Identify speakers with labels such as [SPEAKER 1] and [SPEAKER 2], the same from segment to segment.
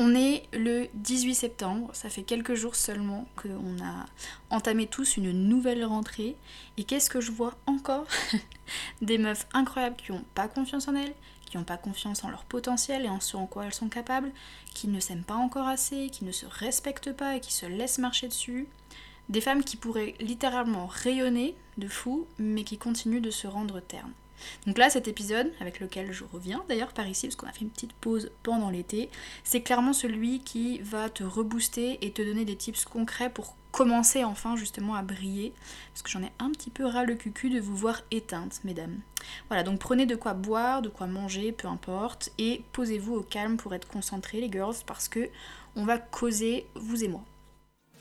[SPEAKER 1] On est le 18 septembre, ça fait quelques jours seulement qu'on a entamé tous une nouvelle rentrée. Et qu'est-ce que je vois encore Des meufs incroyables qui n'ont pas confiance en elles, qui n'ont pas confiance en leur potentiel et en ce en quoi elles sont capables, qui ne s'aiment pas encore assez, qui ne se respectent pas et qui se laissent marcher dessus. Des femmes qui pourraient littéralement rayonner de fou, mais qui continuent de se rendre ternes. Donc là, cet épisode, avec lequel je reviens d'ailleurs par ici, parce qu'on a fait une petite pause pendant l'été, c'est clairement celui qui va te rebooster et te donner des tips concrets pour commencer enfin justement à briller, parce que j'en ai un petit peu ras le cucu de vous voir éteinte, mesdames. Voilà, donc prenez de quoi boire, de quoi manger, peu importe, et posez-vous au calme pour être concentrés les girls, parce que on va causer, vous et moi.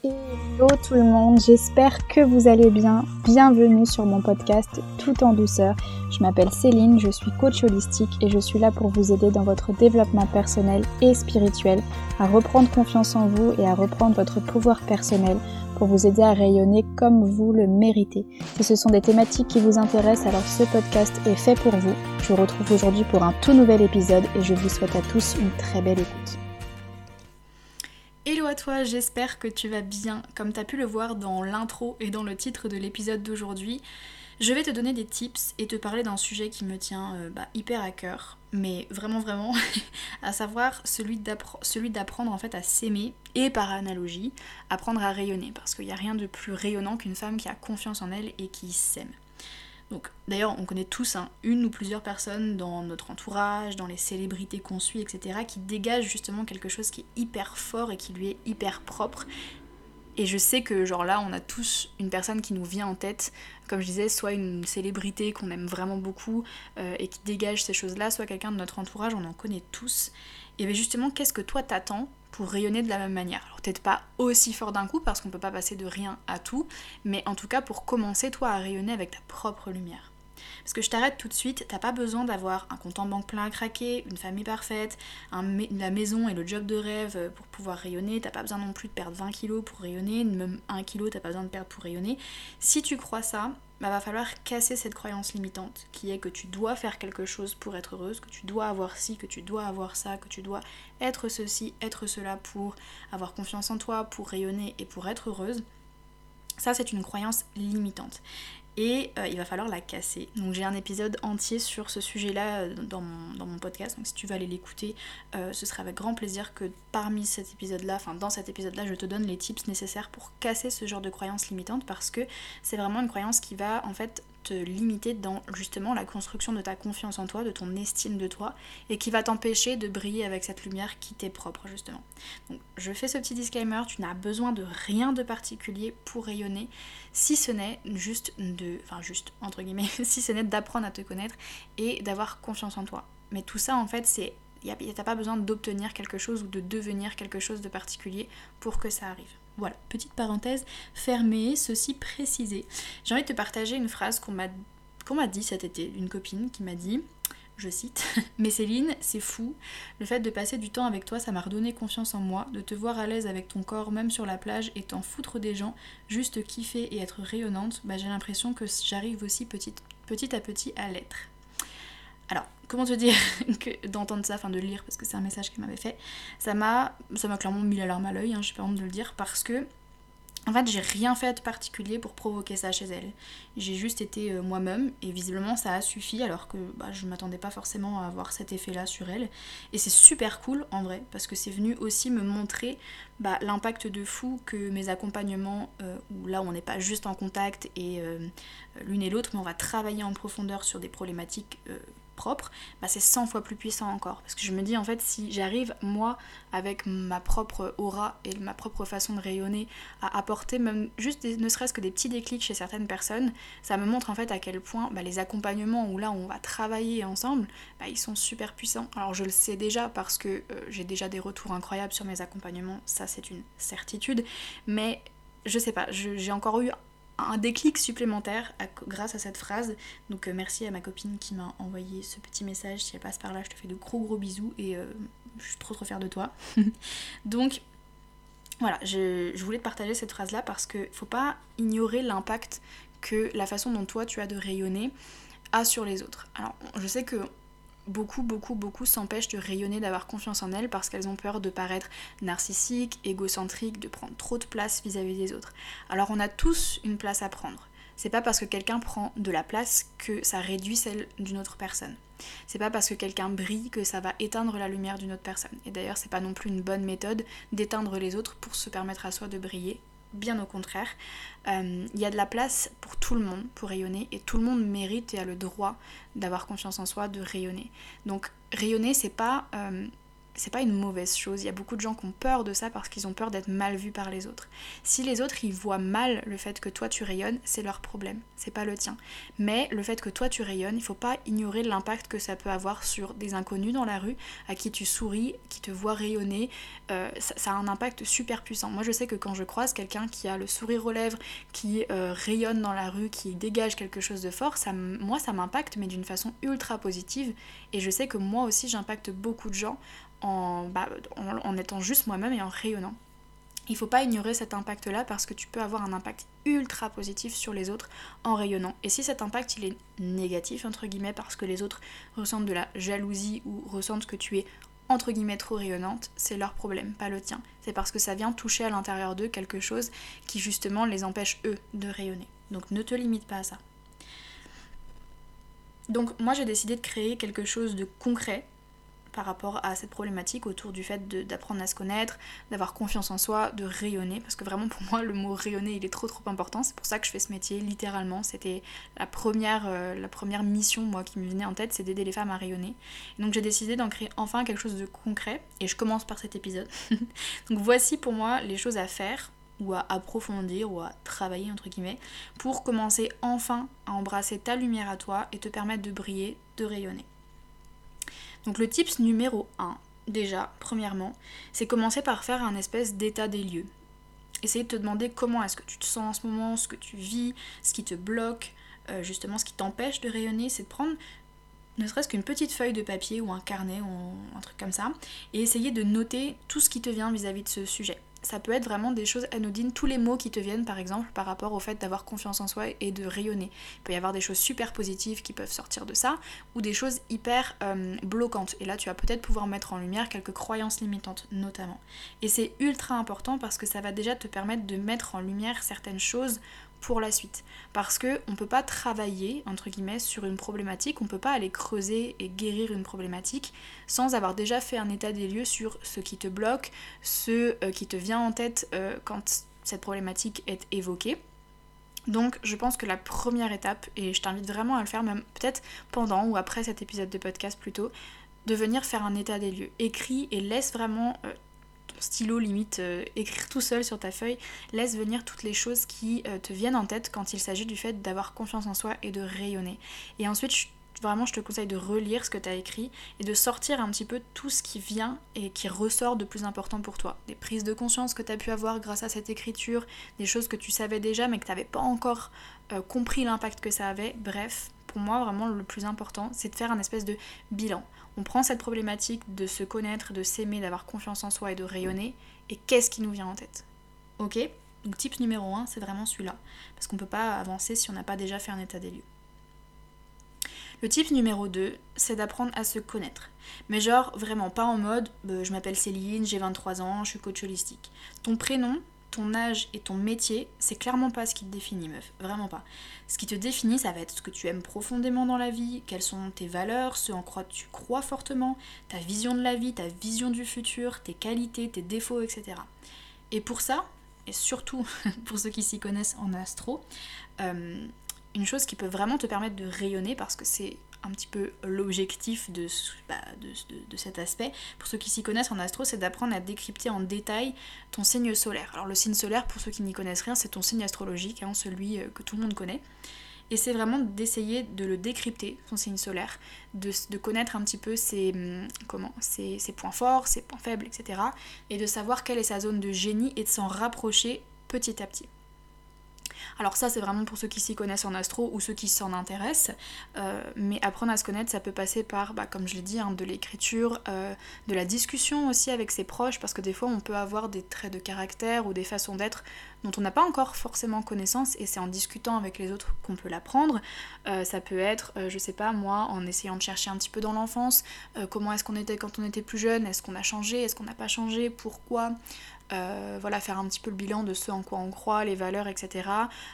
[SPEAKER 2] Hello tout le monde, j'espère que vous allez bien. Bienvenue sur mon podcast Tout en douceur. Je m'appelle Céline, je suis coach holistique et je suis là pour vous aider dans votre développement personnel et spirituel, à reprendre confiance en vous et à reprendre votre pouvoir personnel pour vous aider à rayonner comme vous le méritez. Si ce sont des thématiques qui vous intéressent, alors ce podcast est fait pour vous. Je vous retrouve aujourd'hui pour un tout nouvel épisode et je vous souhaite à tous une très belle écoute.
[SPEAKER 1] Hello à toi, j'espère que tu vas bien. Comme tu as pu le voir dans l'intro et dans le titre de l'épisode d'aujourd'hui, je vais te donner des tips et te parler d'un sujet qui me tient euh, bah, hyper à cœur, mais vraiment vraiment, à savoir celui d'apprendre en fait à s'aimer et par analogie, apprendre à rayonner, parce qu'il n'y a rien de plus rayonnant qu'une femme qui a confiance en elle et qui s'aime. Donc d'ailleurs on connaît tous hein, une ou plusieurs personnes dans notre entourage, dans les célébrités qu'on suit, etc. qui dégagent justement quelque chose qui est hyper fort et qui lui est hyper propre. Et je sais que genre là on a tous une personne qui nous vient en tête, comme je disais, soit une célébrité qu'on aime vraiment beaucoup euh, et qui dégage ces choses-là, soit quelqu'un de notre entourage, on en connaît tous. Et bien justement qu'est-ce que toi t'attends pour rayonner de la même manière. Alors peut-être pas aussi fort d'un coup parce qu'on peut pas passer de rien à tout, mais en tout cas pour commencer toi à rayonner avec ta propre lumière. Parce que je t'arrête tout de suite, t'as pas besoin d'avoir un compte en banque plein à craquer, une famille parfaite, la maison et le job de rêve pour pouvoir rayonner, t'as pas besoin non plus de perdre 20 kilos pour rayonner, même 1 kilo t'as pas besoin de perdre pour rayonner. Si tu crois ça, bah, va falloir casser cette croyance limitante qui est que tu dois faire quelque chose pour être heureuse, que tu dois avoir ci, que tu dois avoir ça, que tu dois être ceci, être cela pour avoir confiance en toi, pour rayonner et pour être heureuse. Ça, c'est une croyance limitante et euh, il va falloir la casser. Donc j'ai un épisode entier sur ce sujet-là euh, dans, mon, podcast, donc si tu veux aller l'écouter, euh, ce sera avec grand plaisir que parmi cet épisode-là, enfin dans cet épisode-là, je te donne les tips nécessaires pour casser ce genre de croyance limitante parce que c'est vraiment une croyance qui va en fait limiter dans justement la construction de ta confiance en toi, de ton estime de toi, et qui va t'empêcher de briller avec cette lumière qui t'est propre justement. Donc je fais ce petit disclaimer, tu n'as besoin de rien de particulier pour rayonner, si ce n'est juste de, enfin juste entre guillemets, si ce n'est d'apprendre à te connaître et d'avoir confiance en toi. Mais tout ça en fait c'est T'as pas besoin d'obtenir quelque chose ou de devenir quelque chose de particulier pour que ça arrive. Voilà, petite parenthèse fermée, ceci précisé. J'ai envie de te partager une phrase qu'on m'a qu'on dit cet été, une copine qui m'a dit, je cite, Mais Céline, c'est fou, le fait de passer du temps avec toi, ça m'a redonné confiance en moi, de te voir à l'aise avec ton corps, même sur la plage, et t'en foutre des gens, juste kiffer et être rayonnante, bah, j'ai l'impression que j'arrive aussi petit à petit à l'être. Alors, comment te dire que d'entendre ça, enfin de lire, parce que c'est un message qu'elle m'avait fait, ça m'a ça m'a clairement mis l'alarme à l'œil, hein, j'ai pas honte de le dire, parce que en fait, j'ai rien fait de particulier pour provoquer ça chez elle. J'ai juste été euh, moi-même et visiblement ça a suffi alors que bah, je m'attendais pas forcément à avoir cet effet-là sur elle. Et c'est super cool en vrai parce que c'est venu aussi me montrer bah, l'impact de fou que mes accompagnements, euh, où là on n'est pas juste en contact et euh, l'une et l'autre, mais on va travailler en profondeur sur des problématiques propre, bah c'est 100 fois plus puissant encore. Parce que je me dis en fait si j'arrive moi avec ma propre aura et ma propre façon de rayonner à apporter même juste ne serait-ce que des petits déclics chez certaines personnes, ça me montre en fait à quel point bah, les accompagnements où là on va travailler ensemble, bah, ils sont super puissants. Alors je le sais déjà parce que euh, j'ai déjà des retours incroyables sur mes accompagnements, ça c'est une certitude, mais je sais pas, j'ai encore eu un déclic supplémentaire grâce à cette phrase. Donc euh, merci à ma copine qui m'a envoyé ce petit message. Si elle passe par là, je te fais de gros gros bisous et euh, je suis trop trop fière de toi. Donc voilà, je, voulais te partager cette phrase là parce que faut pas ignorer l'impact que la façon dont toi tu as de rayonner a sur les autres. Alors je sais que beaucoup, beaucoup, beaucoup s'empêchent de rayonner, d'avoir confiance en elles parce qu'elles ont peur de paraître narcissiques, égocentriques, de prendre trop de place vis-à-vis des autres. Alors on a tous une place à prendre. C'est pas parce que quelqu'un prend de la place que ça réduit celle d'une autre personne. C'est pas parce que quelqu'un brille que ça va éteindre la lumière d'une autre personne. Et d'ailleurs, c'est pas non plus une bonne méthode d'éteindre les autres pour se permettre à soi de briller. Bien au contraire, euh, il y a de la place pour tout le monde pour rayonner et tout le monde mérite et a le droit d'avoir confiance en soi, de rayonner. Donc rayonner, c'est pas euh, c'est pas une mauvaise chose. Il y a beaucoup de gens qui ont peur de ça parce qu'ils ont peur d'être mal vus par les autres. Si les autres ils voient mal le fait que toi tu rayonnes, c'est leur problème, c'est pas le tien. Mais le fait que toi tu rayonnes, il faut pas ignorer l'impact que ça peut avoir sur des inconnus dans la rue à qui tu souris, qui te voient rayonner. Euh, ça, a un impact super puissant. Moi je sais que quand je croise quelqu'un qui a le sourire aux lèvres, qui euh, rayonne dans la rue, qui dégage quelque chose de fort, ça, moi ça m'impacte mais d'une façon ultra positive. Et je sais que moi aussi j'impacte beaucoup de gens bah, en, en, étant juste moi-même et en rayonnant. Il faut pas ignorer cet impact-là parce que tu peux avoir un impact ultra positif sur les autres en rayonnant. Et si cet impact il est négatif entre guillemets parce que les autres ressentent de la jalousie ou ressentent que tu es entre guillemets trop rayonnante, c'est leur problème, pas le tien. C'est parce que ça vient toucher à l'intérieur d'eux quelque chose qui justement les empêche eux de rayonner. Donc ne te limite pas à ça. Donc moi j'ai décidé de créer quelque chose de concret par rapport à cette problématique autour du fait d'apprendre à se connaître, d'avoir confiance en soi, de rayonner, parce que vraiment pour moi le mot rayonner il est trop trop important, c'est pour ça que je fais ce métier littéralement, c'était la première, euh, la première mission moi qui me venait en tête, c'est d'aider les femmes à rayonner. donc j'ai décidé d'en créer enfin quelque chose de concret, et je commence par cet épisode. donc voici pour moi les choses à faire ou à approfondir ou à travailler entre guillemets pour commencer enfin à embrasser ta lumière à toi et te permettre de briller, de rayonner. Donc le tips numéro 1, déjà, premièrement, c'est commencer par faire un espèce d'état des lieux. Essayer de te demander comment est-ce que tu te sens en ce moment, ce que tu vis, ce qui te bloque, euh, justement ce qui t'empêche de rayonner, c'est de prendre ne serait-ce qu'une petite feuille de papier ou un carnet ou un truc comme ça, et essayer de noter tout ce qui te vient vis à -vis de ce sujet ça peut être vraiment des choses anodines, tous les mots qui te viennent par exemple par rapport au fait d'avoir confiance en soi et de rayonner. Il peut y avoir des choses super positives qui peuvent sortir de ça, ou des choses hyper euh, bloquantes. Et là tu vas peut-être pouvoir mettre en lumière quelques croyances limitantes notamment. Et c'est ultra important parce que ça va déjà te permettre de mettre en lumière certaines choses pour la suite. Parce que on peut pas travailler, entre guillemets, sur une problématique, on peut pas aller creuser et guérir une problématique sans avoir déjà fait un état des lieux sur ce qui te bloque, ce euh, qui te vient en tête euh, quand cette problématique est évoquée. Donc je pense que la première étape, et je t'invite vraiment à le faire même peut-être pendant ou après cet épisode de podcast plutôt, de venir faire un état des lieux. Écris et laisse vraiment stylo limite euh, écrire tout seul sur ta feuille, laisse venir toutes les choses qui euh, te viennent en tête quand il s'agit du fait d'avoir confiance en soi et de rayonner. Et ensuite, vraiment, je te conseille de relire ce que tu as écrit et de sortir un petit peu tout ce qui vient et qui ressort de plus important pour toi. Des prises de conscience que tu as pu avoir grâce à cette écriture, des choses que tu savais déjà mais que tu n'avais pas encore euh, compris l'impact que ça avait. Bref, pour moi, vraiment, le plus important, c'est de faire un espèce de bilan. On prend cette problématique de se connaître, de s'aimer, d'avoir confiance en soi et de rayonner, et qu'est-ce qui nous vient en tête? Ok Donc, type numéro 1, c'est vraiment celui-là. Parce qu'on ne peut pas avancer si on n'a pas déjà fait un état des lieux. Le type numéro 2, c'est d'apprendre à se connaître. Mais genre vraiment pas en mode bah, je m'appelle Céline, j'ai 23 ans, je suis coach holistique. Ton prénom, ton âge et ton métier, c'est clairement pas ce qui te définit, meuf. Vraiment pas. Ce qui te définit, ça va être ce que tu aimes profondément dans la vie, quelles sont tes valeurs, ce en quoi tu crois fortement, ta vision de la vie, ta vision du futur, tes qualités, tes défauts, etc. Et pour ça, et surtout pour ceux qui s'y connaissent en astro, euh, une chose qui peut vraiment te permettre de rayonner parce que c'est un petit peu l'objectif bah, de, cet aspect. Pour ceux qui s'y connaissent en astro, c'est d'apprendre à décrypter en détail ton signe solaire. Alors le signe solaire, pour ceux qui n'y connaissent rien, c'est ton signe astrologique, hein, celui euh, que tout le monde connaît. Et c'est vraiment d'essayer de le décrypter, son signe solaire, de, connaître un petit peu ses, hum, comment, ses points forts, ses points faibles, etc. Et de savoir quelle est sa zone de génie et de s'en rapprocher petit à petit. Alors ça c'est vraiment pour ceux qui s'y connaissent en astro ou ceux qui s'en intéressent, euh, mais apprendre à se connaître ça peut passer par, bah, comme je l'ai dit, hein, de l'écriture, euh, de la discussion aussi avec ses proches, parce que des fois on peut avoir des traits de caractère ou des façons d'être dont on n'a pas encore forcément connaissance et c'est en discutant avec les autres qu'on peut l'apprendre. Euh, ça peut être, je sais pas moi, en essayant de chercher un petit peu dans l'enfance, comment est-ce qu'on était quand on était plus jeune, est-ce qu'on a changé, est-ce qu'on n'a pas changé, pourquoi. Euh, voilà, faire un petit peu le bilan de ce en quoi on croit, les valeurs, etc.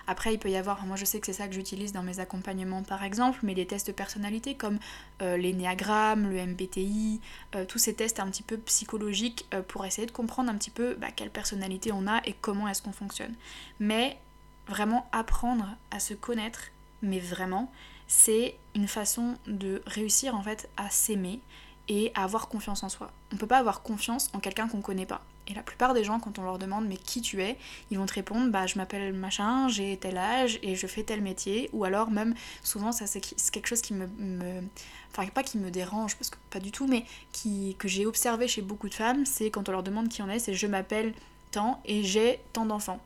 [SPEAKER 1] Après, il peut y avoir, moi je sais que c'est ça que j'utilise dans mes accompagnements par exemple, mais des tests de personnalité comme euh, l'énéagramme, le MBTI, euh, tous ces tests un petit peu psychologiques pour essayer de comprendre un petit peu bah, quelle personnalité on a et comment est-ce qu'on fonctionne. Mais vraiment apprendre à se connaître, mais vraiment, c'est une façon de réussir en fait à s'aimer et à avoir confiance en soi. On peut pas avoir confiance en quelqu'un qu'on connaît pas. Et la plupart des gens, quand on leur demande mais qui tu es, ils vont te répondre bah je m'appelle machin, j'ai tel âge et je fais tel métier. Ou alors même souvent ça c'est quelque chose qui me, enfin pas qui me dérange parce que pas du tout, mais qui que j'ai observé chez beaucoup de femmes, c'est quand on leur demande qui on est, c'est je m'appelle et j'ai tant d'enfants.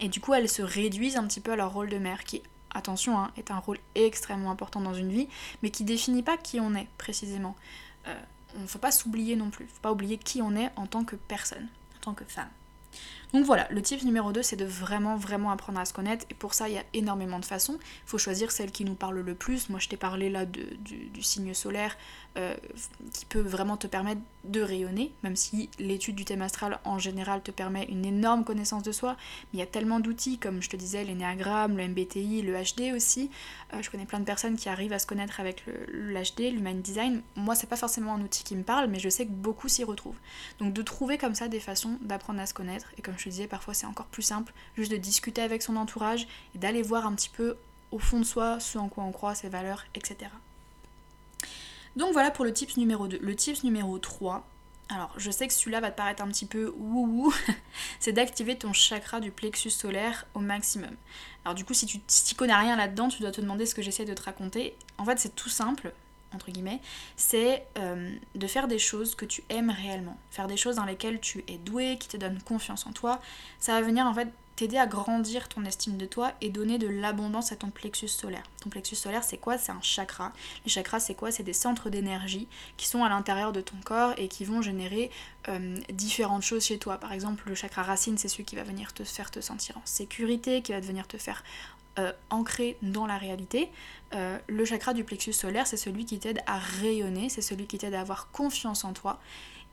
[SPEAKER 1] Et du coup elles se réduisent un petit peu à leur rôle de mère qui attention, hein, est un rôle extrêmement important dans une vie, mais qui définit pas qui on est précisément. Euh, on ne faut pas s'oublier non plus, il faut pas oublier qui on est en tant que personne, en tant que femme. Donc voilà, le tip numéro 2, c'est de vraiment, vraiment apprendre à se connaître. Et pour ça, il y a énormément de façons. Il faut choisir celle qui nous parle le plus. Moi, je t'ai parlé là du, signe solaire euh, qui peut vraiment te permettre de rayonner, même si l'étude du thème astral en général te permet une énorme connaissance de soi. Mais il y a tellement d'outils, comme je te disais, l'énéagramme, le MBTI, le HD aussi. Euh, je connais plein de personnes qui arrivent à se connaître avec l'HD, l'Human Design. Moi, c'est pas forcément un outil qui me parle, mais je sais que beaucoup s'y retrouvent. Donc de trouver comme ça des façons d'apprendre à se connaître. Et comme je disais, parfois c'est encore plus simple, juste de discuter avec son entourage et d'aller voir un petit peu au fond de soi ce en quoi on croit, ses valeurs, etc. Donc voilà pour le tips numéro 2. Le tips numéro 3, alors je sais que celui-là va te paraître un petit peu wouhou, c'est d'activer ton chakra du plexus solaire au maximum. Alors du coup si tu si connais rien là-dedans, tu dois te demander ce que j'essaie de te raconter. En fait c'est tout simple, entre guillemets, c'est euh, de faire des choses que tu aimes réellement. Faire des choses dans lesquelles tu es doué, qui te donnent confiance en toi. Ça va venir en fait t'aider à grandir ton estime de toi et donner de l'abondance à ton plexus solaire. Ton plexus solaire, c'est quoi? C'est un chakra. Les chakras, c'est quoi? C'est des centres d'énergie qui sont à l'intérieur de ton corps et qui vont générer euh, différentes choses chez toi. Par exemple, le chakra racine, c'est celui qui va venir te faire te sentir en sécurité, qui va venir te faire euh, ancrer dans la réalité. Euh, le chakra du plexus solaire, c'est celui qui t'aide à rayonner, c'est celui qui t'aide à avoir confiance en toi.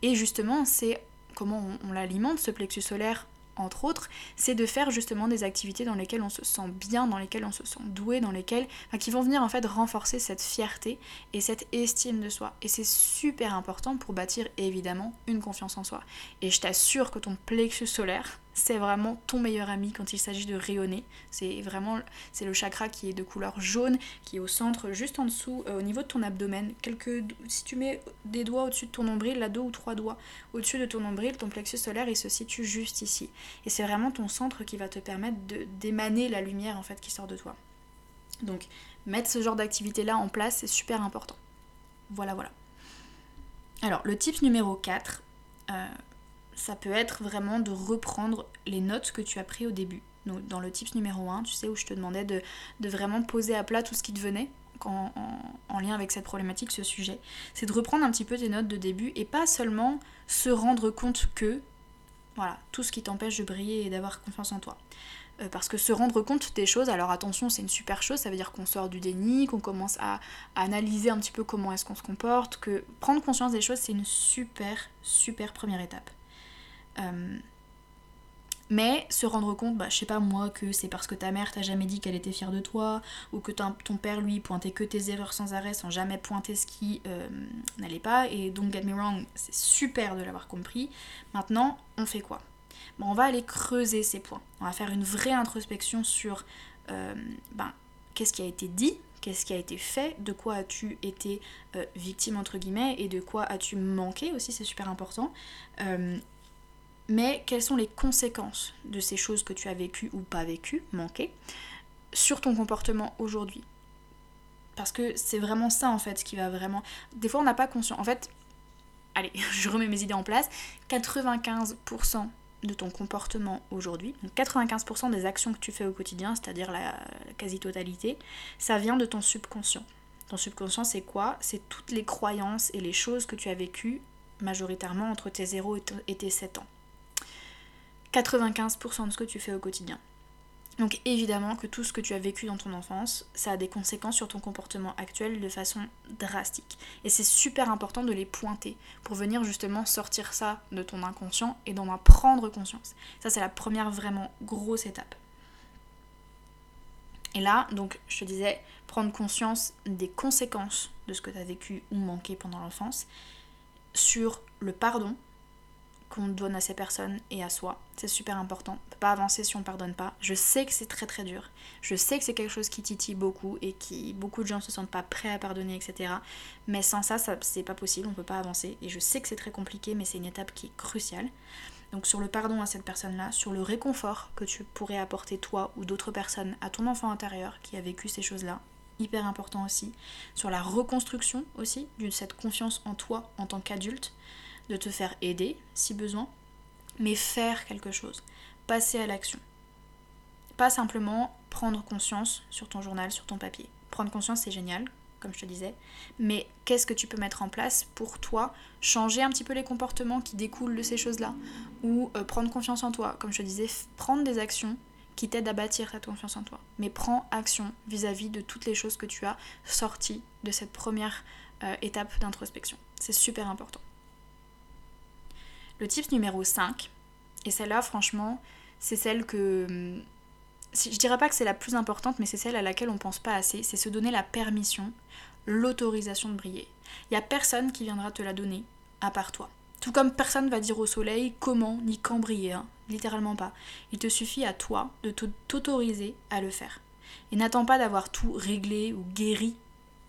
[SPEAKER 1] Et justement, c'est comment on l'alimente, ce plexus solaire entre autres, c'est de faire justement des activités dans lesquelles on se sent bien, dans lesquelles on se sent doué, dans lesquelles, qui vont venir en fait renforcer cette fierté et cette estime de soi. Et c'est super important pour bâtir évidemment une confiance en soi. Et je t'assure que ton plexus solaire, c'est vraiment ton meilleur ami quand il s'agit de rayonner. C'est vraiment c'est le chakra qui est de couleur jaune, qui est au centre, juste en dessous, euh, au niveau de ton abdomen. Quelques, si tu mets des doigts au-dessus de ton nombril, là deux ou trois doigts au-dessus de ton nombril, ton plexus solaire il se situe juste ici. Et c'est vraiment ton centre qui va te permettre d'émaner la lumière en fait qui sort de toi. Donc mettre ce genre d'activité là en place, c'est super important. Voilà voilà. Alors le tip numéro 4, ça peut être vraiment de reprendre les notes que tu as pris au début. Donc, dans le tips numéro 1, tu sais, où je te demandais de, vraiment poser à plat tout ce qui te venait en, en, lien avec cette problématique, ce sujet. C'est de reprendre un petit peu tes notes de début et pas seulement se rendre compte que, voilà, tout ce qui t'empêche de briller et d'avoir confiance en toi. Euh, parce que se rendre compte des choses, alors attention, c'est une super chose, ça veut dire qu'on sort du déni, qu'on commence à, analyser un petit peu comment est-ce qu'on se comporte, que prendre conscience des choses, c'est une super, super première étape. Euh, mais se rendre compte, bah, je sais pas moi, que c'est parce que ta mère t'a jamais dit qu'elle était fière de toi, ou que ton père lui pointait que tes erreurs sans arrêt, sans jamais pointer ce qui euh, n'allait pas, et donc get me wrong, c'est super de l'avoir compris. Maintenant, on fait quoi? Bon, On va aller creuser ces points. On va faire une vraie introspection sur euh, ben, qu'est-ce qui a été dit, qu'est-ce qui a été fait, de quoi as-tu été victime entre guillemets, et de quoi as-tu manqué aussi, c'est super important mais quelles sont les conséquences de ces choses que tu as vécues ou pas vécues, manquées, sur ton comportement aujourd'hui? Parce que c'est vraiment ça en fait qui va vraiment... Des fois on n'a pas conscience. En fait, allez, je remets mes idées en place, 95% de ton comportement aujourd'hui, donc 95% des actions que tu fais au quotidien, c'est-à-dire la, quasi-totalité, ça vient de ton subconscient. Ton subconscient, c'est quoi? C'est toutes les croyances et les choses que tu as vécues majoritairement entre tes 0 et tes 7 ans. 95% de ce que tu fais au quotidien. Donc évidemment que tout ce que tu as vécu dans ton enfance, ça a des conséquences sur ton comportement actuel de façon drastique. Et c'est super important de les pointer pour venir justement sortir ça de ton inconscient et d'en prendre conscience. Ça c'est la première vraiment grosse étape. Et là, donc je te disais, prendre conscience des conséquences de ce que tu as vécu ou manqué pendant l'enfance, sur le pardon, qu'on donne à ces personnes et à soi. C'est super important. On peut pas avancer si on pardonne pas. Je sais que c'est très très dur. Je sais que c'est quelque chose qui titille beaucoup et qui beaucoup de gens se sentent pas prêts à pardonner, etc. Mais sans ça, ça c'est pas possible. On peut pas avancer. Et je sais que c'est très compliqué, mais c'est une étape qui est cruciale. Donc sur le pardon à cette personne-là, sur le réconfort que tu pourrais apporter toi ou d'autres personnes à ton enfant intérieur qui a vécu ces choses-là, hyper important aussi. Sur la reconstruction aussi, de cette confiance en toi en tant qu'adulte de te faire aider si besoin, mais faire quelque chose, passer à l'action. Pas simplement prendre conscience sur ton journal, sur ton papier. Prendre conscience, c'est génial, comme je te disais, mais qu'est-ce que tu peux mettre en place pour toi changer un petit peu les comportements qui découlent de ces choses-là? Ou euh, prendre confiance en toi, comme je te disais, prendre des actions qui t'aident à bâtir ta confiance en toi. Mais prends action vis-à-vis de toutes les choses que tu as sorties de cette première euh, étape d'introspection. C'est super important. Le tip numéro 5, et celle-là, franchement, c'est celle que. Hum, je dirais pas que c'est la plus importante, mais c'est celle à laquelle on pense pas assez, c'est se donner la permission, l'autorisation de briller. Il y a personne qui viendra te la donner, à part toi. Tout comme personne va dire au soleil comment ni quand briller, hein. littéralement pas. Il te suffit à toi de t'autoriser à le faire. Et n'attends pas d'avoir tout réglé ou guéri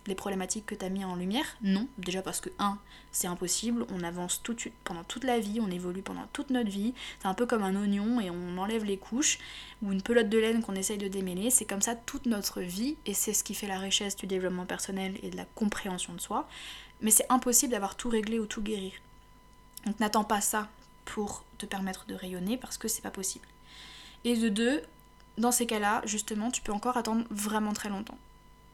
[SPEAKER 1] les problématiques que tu as mis en lumière Non, déjà parce que 1, c'est impossible, on avance tout, pendant toute la vie, on évolue pendant toute notre vie, c'est un peu comme un oignon et on enlève les couches, ou une pelote de laine qu'on essaye de démêler, c'est comme ça toute notre vie, et c'est ce qui fait la richesse du développement personnel et de la compréhension de soi, mais c'est impossible d'avoir tout réglé ou tout guérir. Donc n'attends pas ça pour te permettre de rayonner, parce que c'est pas possible. Et de deux, dans ces cas-là, justement, tu peux encore attendre vraiment très longtemps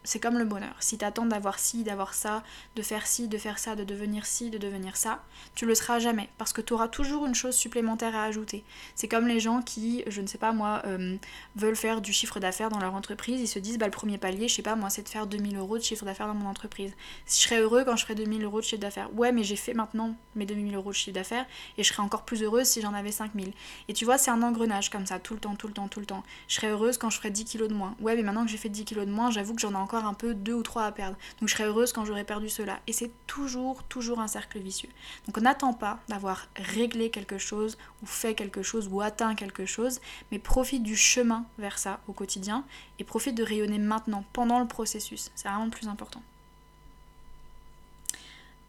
[SPEAKER 1] c'est comme le bonheur. Si tu attends d'avoir ci, d'avoir ça, de faire ci, de faire ça, de devenir ci, de devenir ça, tu le seras jamais parce que tu auras toujours une chose supplémentaire à ajouter. C'est comme les gens qui, je ne sais pas moi, euh, veulent faire du chiffre d'affaires dans leur entreprise, ils se disent bah le premier palier, je sais pas moi, c'est de faire 2000 euros de chiffre d'affaires dans mon entreprise. Je serais heureux quand je ferais 2000 euros de chiffre d'affaires. Ouais, mais j'ai fait maintenant mes 2000 euros de chiffre d'affaires et je serais encore plus heureuse si j'en avais 5000. Et tu vois, c'est un engrenage comme ça, tout le temps, tout le temps, tout le temps. Je serais heureuse quand je ferais 10 kilos de moins. Ouais, mais maintenant que j'ai fait 10 kilos de moins, j'avoue que j'en ai encore un peu deux ou trois à perdre. Donc je serais heureuse quand j'aurais perdu cela. Et c'est toujours, toujours un cercle vicieux. Donc on n'attend pas d'avoir réglé quelque chose ou fait quelque chose ou atteint quelque chose, mais profite du chemin vers ça au quotidien et profite de rayonner maintenant, pendant le processus. C'est vraiment le plus important.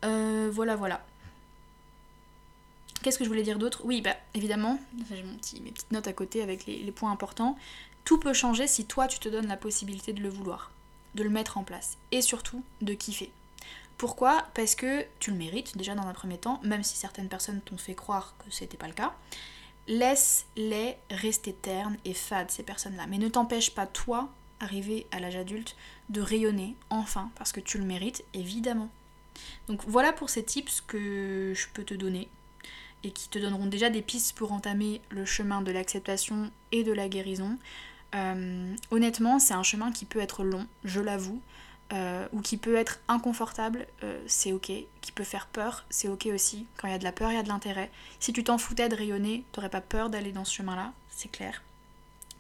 [SPEAKER 1] Euh, voilà, voilà. Qu'est-ce que je voulais dire d'autre? Oui, bah évidemment, j'ai mon petit, mes petites notes à côté avec les points importants. Tout peut changer si toi tu te donnes la possibilité de le vouloir de le mettre en place et surtout de kiffer. Pourquoi? Parce que tu le mérites déjà dans un premier temps, même si certaines personnes t'ont fait croire que c'était pas le cas. Laisse-les rester ternes et fades ces personnes-là, mais ne t'empêche pas toi, arrivé à l'âge adulte, de rayonner enfin parce que tu le mérites évidemment. Donc voilà pour ces tips que je peux te donner et qui te donneront déjà des pistes pour entamer le chemin de l'acceptation et de la guérison. Euh, honnêtement, c'est un chemin qui peut être long, je l'avoue, euh, ou qui peut être inconfortable, euh, c'est ok. Qui peut faire peur, c'est ok aussi. Quand il y a de la peur, il y a de l'intérêt. Si tu t'en foutais de rayonner, t'aurais pas peur d'aller dans ce chemin-là, c'est clair.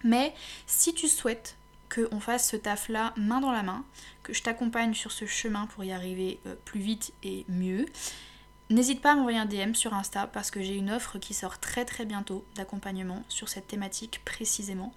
[SPEAKER 1] Mais si tu souhaites qu'on fasse ce taf-là main dans la main, que je t'accompagne sur ce chemin pour y arriver plus vite et mieux, N'hésite pas à m'envoyer un DM sur Insta parce que j'ai une offre qui sort très très bientôt d'accompagnement sur cette thématique précisément.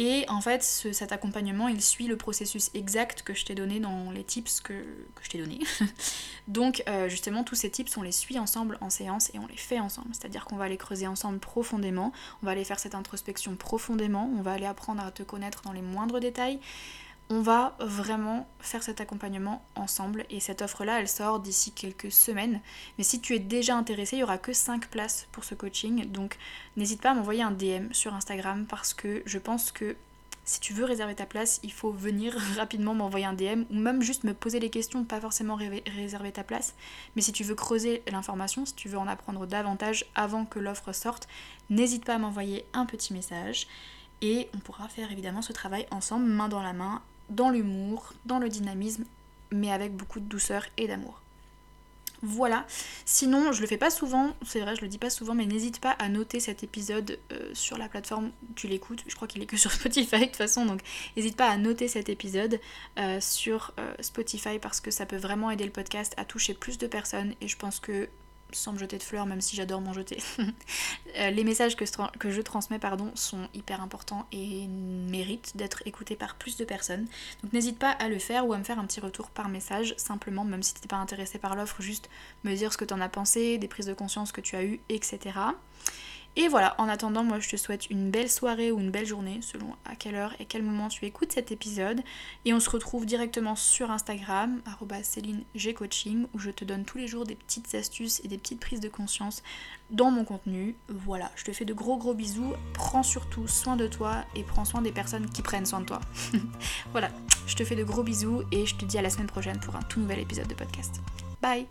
[SPEAKER 1] Et en fait, cet accompagnement, il suit le processus exact que je t'ai donné dans les tips que, je t'ai donné. Donc euh, justement, tous ces tips, on les suit ensemble en séance et on les fait ensemble. C'est-à-dire qu'on va les creuser ensemble profondément, on va aller faire cette introspection profondément, on va aller apprendre à te connaître dans les moindres détails. On va vraiment faire cet accompagnement ensemble et cette offre-là, elle sort d'ici quelques semaines. Mais si tu es déjà intéressé, il n'y aura que 5 places pour ce coaching. Donc n'hésite pas à m'envoyer un DM sur Instagram parce que je pense que si tu veux réserver ta place, il faut venir rapidement m'envoyer un DM ou même juste me poser les questions, pas forcément réserver ta place. Mais si tu veux creuser l'information, si tu veux en apprendre davantage avant que l'offre sorte, n'hésite pas à m'envoyer un petit message et on pourra faire évidemment ce travail ensemble, main dans la main, dans l'humour, dans le dynamisme, mais avec beaucoup de douceur et d'amour. Voilà. Sinon, je le fais pas souvent, c'est vrai, je le dis pas souvent, mais n'hésite pas à noter cet épisode euh, sur la plateforme tu l'écoutes. Je crois qu'il est que sur Spotify de toute façon, donc n'hésite pas à noter cet épisode euh, sur euh, Spotify parce que ça peut vraiment aider le podcast à toucher plus de personnes et je pense que sans me jeter de fleurs, même si j'adore m'en jeter. Euh, les messages que, je transmets pardon, sont hyper importants et méritent d'être écoutés par plus de personnes. Donc n'hésite pas à le faire ou à me faire un petit retour par message, simplement, même si tu n'es pas intéressé par l'offre, juste me dire ce que tu en as pensé, des prises de conscience que tu as eues, etc. Et voilà, en attendant, moi je te souhaite une belle soirée ou une belle journée, selon à quelle heure et quel moment tu écoutes cet épisode. Et on se retrouve directement sur Instagram, CélineGcoaching, où je te donne tous les jours des petites astuces et des petites prises de conscience dans mon contenu. Voilà, je te fais de gros gros bisous. Prends surtout soin de toi et prends soin des personnes qui prennent soin de toi. voilà, je te fais de gros bisous et je te dis à la semaine prochaine pour un tout nouvel épisode de podcast. Bye